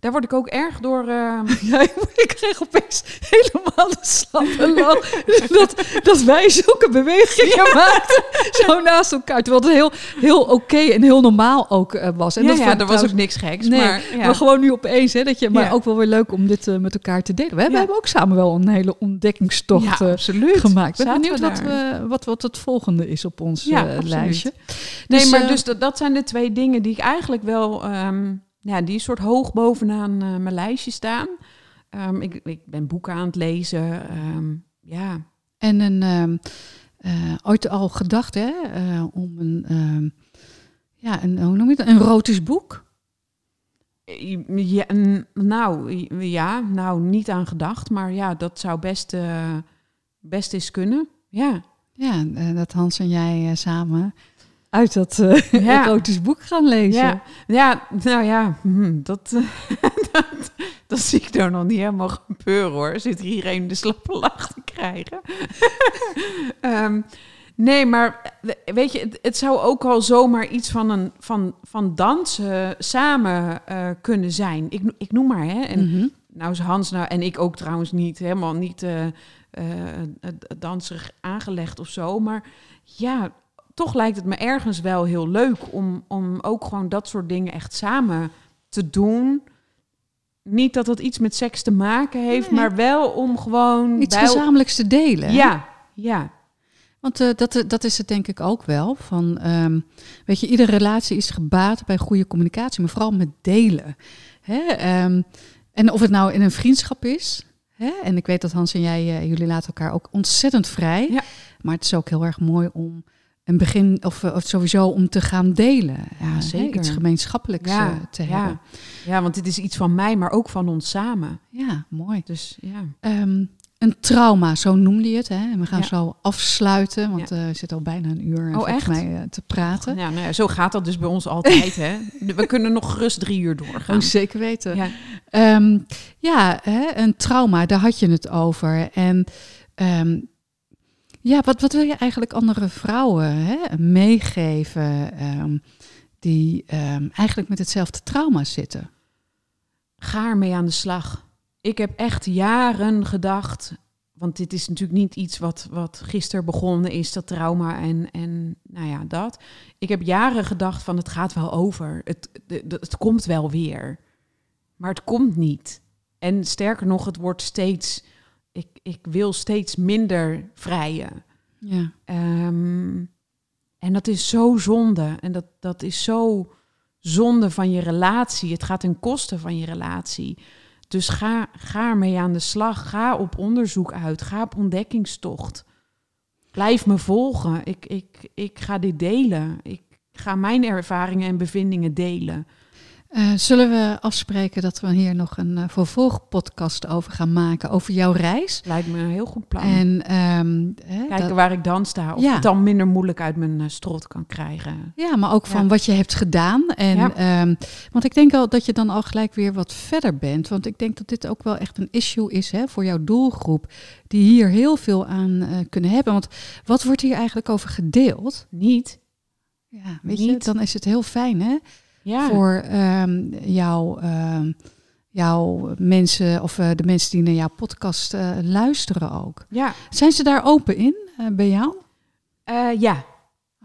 daar word ik ook erg door... ehm, Ja, ik kreeg opeens helemaal de slappe lach. dat, dat wij zulke bewegingen maakten. Zo naast elkaar. Terwijl het heel, heel oké en heel normaal ook eh, was. En ja, dat ja, er was ook niks geks. Nee, maar, ja. maar gewoon nu opeens. Hè, dat je, maar Ja. ook wel weer leuk om dit eh, met elkaar te delen. We, Ja. hebben ook samen wel een hele ontdekkingstocht ja, eh, absoluut. gemaakt. Ik ben benieuwd we wat, we, wat, wat het volgende is op ons Ja, lijstje. Nee, Dus, maar dus dat, dat zijn de twee dingen die ik eigenlijk wel, ehm, ja, die soort hoog bovenaan eh, mijn lijstje staan. Ehm, ik, ik ben boeken aan het lezen. ehm, ja, En een, ehm, eh, ooit al gedacht hè, eh, om een, ja, een, hoe noem je het, een erotisch boek? ja, nou, ja, nou, niet aan gedacht, maar ja, dat zou best, eh, best eens kunnen. Ja, Ja, dat Hans en jij samen uit dat eh, Ja. erotisch boek gaan lezen. ja, ja nou ja, hm, dat, dat, dat zie ik nou nog niet helemaal gebeuren hoor. Zit hier iedereen de slappe lach te krijgen. Ehm, nee, maar weet je, het, het zou ook al zomaar iets van, een, van, van dansen samen eh, kunnen zijn. Ik, ik noem maar, hè. En Mhm. nou is Hans nou, en ik ook trouwens niet, helemaal niet eh danserig aangelegd of zo. Maar ja, toch lijkt het me ergens wel heel leuk om, om ook gewoon dat soort dingen echt samen te doen. Niet dat dat iets met seks te maken heeft, Nee. maar wel om gewoon... Iets bij- gezamenlijks te delen. hè? Ja, ja. Want eh, dat, dat is het denk ik ook wel. Van, ehm, weet je, iedere relatie is gebaat bij goede communicatie, maar vooral met delen. Hè? ehm, en of het nou in een vriendschap is. Hè? En ik weet dat Hans en jij, eh, jullie laten elkaar ook ontzettend vrij. Ja. Maar het is ook heel erg mooi om een begin, of, eh, of sowieso om te gaan delen. Ja, Eh, zeker. Iets gemeenschappelijks Ja, eh, te ja. hebben. ja, want dit is iets van mij, maar ook van ons samen. Ja, mooi. Dus ja. Ehm, een trauma, zo noemde je het. Hè? En we gaan Ja. zo afsluiten, want eh we zitten al bijna een uur eh, Oh, echt? mij eh, te praten. Ja, nou ja, zo gaat dat dus bij ons altijd. hè. We kunnen nog gerust drie uur doorgaan. Oh, zeker weten. Ja. Ehm, ja, hè, een trauma, daar had je het over. En ehm, ja, wat, wat wil je eigenlijk andere vrouwen hè, meegeven ehm, die ehm, eigenlijk met hetzelfde trauma zitten? Ga ermee aan de slag. Ik heb echt jaren gedacht, want dit is natuurlijk niet iets wat, wat gisteren begonnen is, dat trauma en, en nou ja, dat. Ik heb jaren gedacht van het gaat wel over, het, het komt wel weer. maar het komt niet. En sterker nog, het wordt steeds, ik, ik wil steeds minder vrijen. Ja. Ehm, en dat is zo zonde. En dat, dat is zo zonde van je relatie. Het gaat ten koste van je relatie. Dus ga, ga ermee aan de slag. Ga op onderzoek uit. Ga op ontdekkingstocht. Blijf me volgen. Ik, ik, ik ga dit delen. Ik ga mijn ervaringen en bevindingen delen. Uh, zullen we afspreken dat we hier nog een uh, vervolgpodcast over gaan maken, over jouw reis? Lijkt me een heel goed plan. En um, kijken dat, waar ik dan sta, of ja. het dan minder moeilijk uit mijn uh, strot kan krijgen. Ja, maar ook van wat je hebt gedaan. En, ja. um, want ik denk al dat je dan al gelijk weer wat verder bent. Want ik denk dat dit ook wel echt een issue is hè, voor jouw doelgroep, die hier heel veel aan kunnen hebben. Want wat wordt hier eigenlijk over gedeeld? Niet. Ja, weet Niet. je, dan is het heel fijn hè ja. voor um, jouw, uh, jouw mensen of uh, de mensen die naar jouw podcast uh, luisteren ook. Ja. Zijn ze daar open in eh, bij jou? ja.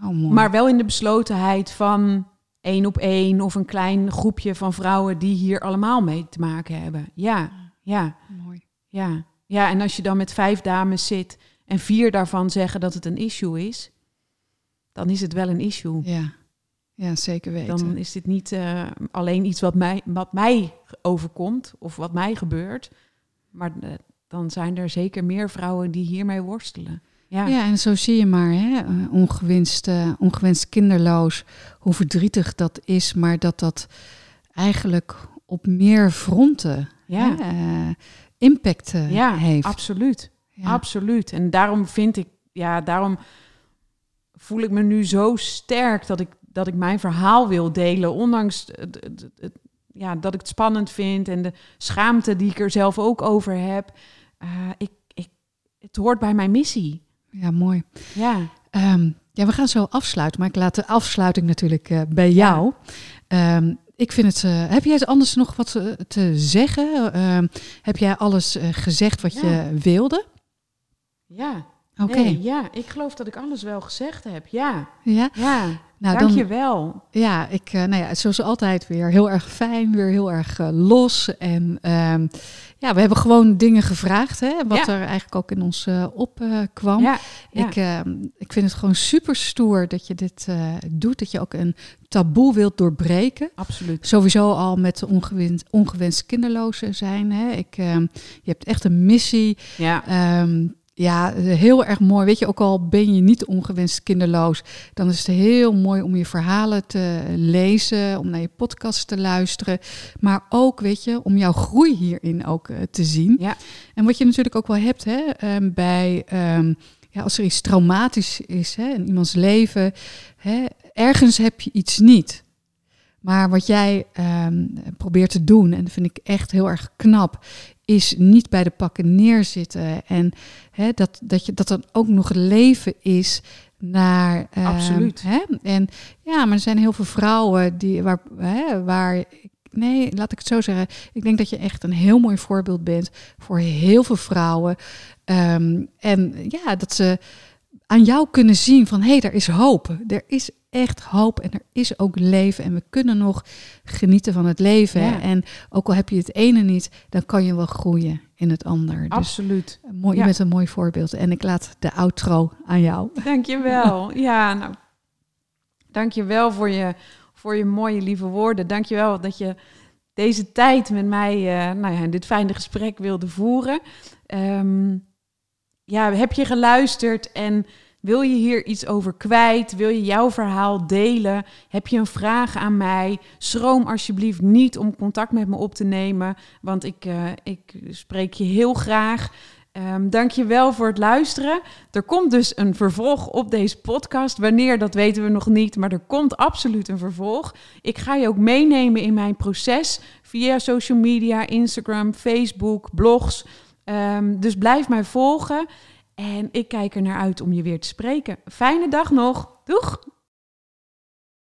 Oh, mooi. Maar wel in de beslotenheid van één op één of een klein groepje van vrouwen die hier allemaal mee te maken hebben. Ja, ja. Mooi. Ja. ja, en als je dan met vijf dames zit en vier daarvan zeggen dat het een issue is, dan is het wel een issue. Ja. Ja, zeker weten. Dan is dit niet uh, alleen iets wat mij, wat mij overkomt of wat mij gebeurt. Maar uh, dan zijn er zeker meer vrouwen die hiermee worstelen. Ja, ja en zo zie je maar, hè, ongewenst, ongewenst kinderloos, hoe verdrietig dat is, maar dat dat eigenlijk op meer fronten ja. hè, impact ja, heeft. Absoluut, ja. absoluut. En daarom vind ik, ja, daarom voel ik me nu zo sterk dat ik dat ik mijn verhaal wil delen, ondanks het, het, het, ja, dat ik het spannend vind en de schaamte die ik er zelf ook over heb. Uh, ik, ik, het hoort bij mijn missie. Ja, mooi. Ja. Um, ja, we gaan zo afsluiten, maar ik laat de afsluiting natuurlijk uh, bij jou. Ja. Um, ik vind het. Uh, heb jij anders nog wat te, zeggen? Uh, heb jij alles gezegd wat ja. je wilde? Ja. Oké. Okay. Nee, ja, ik geloof dat ik alles wel gezegd heb. Ja. Ja. Ja. Nou, Dank je wel. Ja, ik, uh, nou ja, zoals altijd weer heel erg fijn, weer heel erg uh, los. En uh, ja, we hebben gewoon dingen gevraagd, hè, wat ja. er eigenlijk ook in ons uh, opkwam. Ja, ja. Ik, ehm, ik vind het gewoon super stoer dat je dit eh, doet, dat je ook een taboe wilt doorbreken. Absoluut. Sowieso al met ongewenst, ongewenst kinderlozen zijn. Hè. Ik, ehm, je hebt echt een missie. Ja. Ehm, ja, heel erg mooi. Weet je, ook al ben je niet ongewenst kinderloos, dan is het heel mooi om je verhalen te lezen, om naar je podcast te luisteren. Maar ook, weet je, om jouw groei hierin ook uh, te zien. Ja. En wat je natuurlijk ook wel hebt hè, um, bij, um, ja, als er iets traumatisch is hè, in iemands leven, hè, ergens heb je iets niet. Maar wat jij um, probeert te doen, en dat vind ik echt heel erg knap, is niet bij de pakken neerzitten. En hè, dat, dat, je, dat dan ook nog leven is naar. Uh, Absoluut. Hè? En ja, maar er zijn heel veel vrouwen die waar, hè, waar. Nee, laat ik het zo zeggen. Ik denk dat je echt een heel mooi voorbeeld bent voor heel veel vrouwen. Um, en ja, dat ze aan jou kunnen zien van hé, hey, er is hoop. Er is echt hoop en er is ook leven en we kunnen nog genieten van het leven. Ja. En ook al heb je het ene niet, dan kan je wel groeien in het ander. Dus Absoluut. mooi, je Ja. bent een mooi voorbeeld. En ik laat de outro aan jou. Dankjewel. Ja, nou, dankjewel voor je, voor je mooie, lieve woorden. Dankjewel dat je deze tijd met mij, uh, nou ja, dit fijne gesprek wilde voeren. Um, ja, heb je geluisterd en wil je hier iets over kwijt? Wil je jouw verhaal delen? Heb je een vraag aan mij? Schroom alsjeblieft niet om contact met me op te nemen, want ik, uh, ik spreek je heel graag. Um, Dank je wel voor het luisteren. Er komt dus een vervolg op deze podcast. Wanneer, dat weten we nog niet, maar er komt absoluut een vervolg. Ik ga je ook meenemen in mijn proces via social media, Instagram, Facebook, blogs. Um, dus blijf mij volgen. En ik kijk er naar uit om je weer te spreken. Fijne dag nog. Doeg!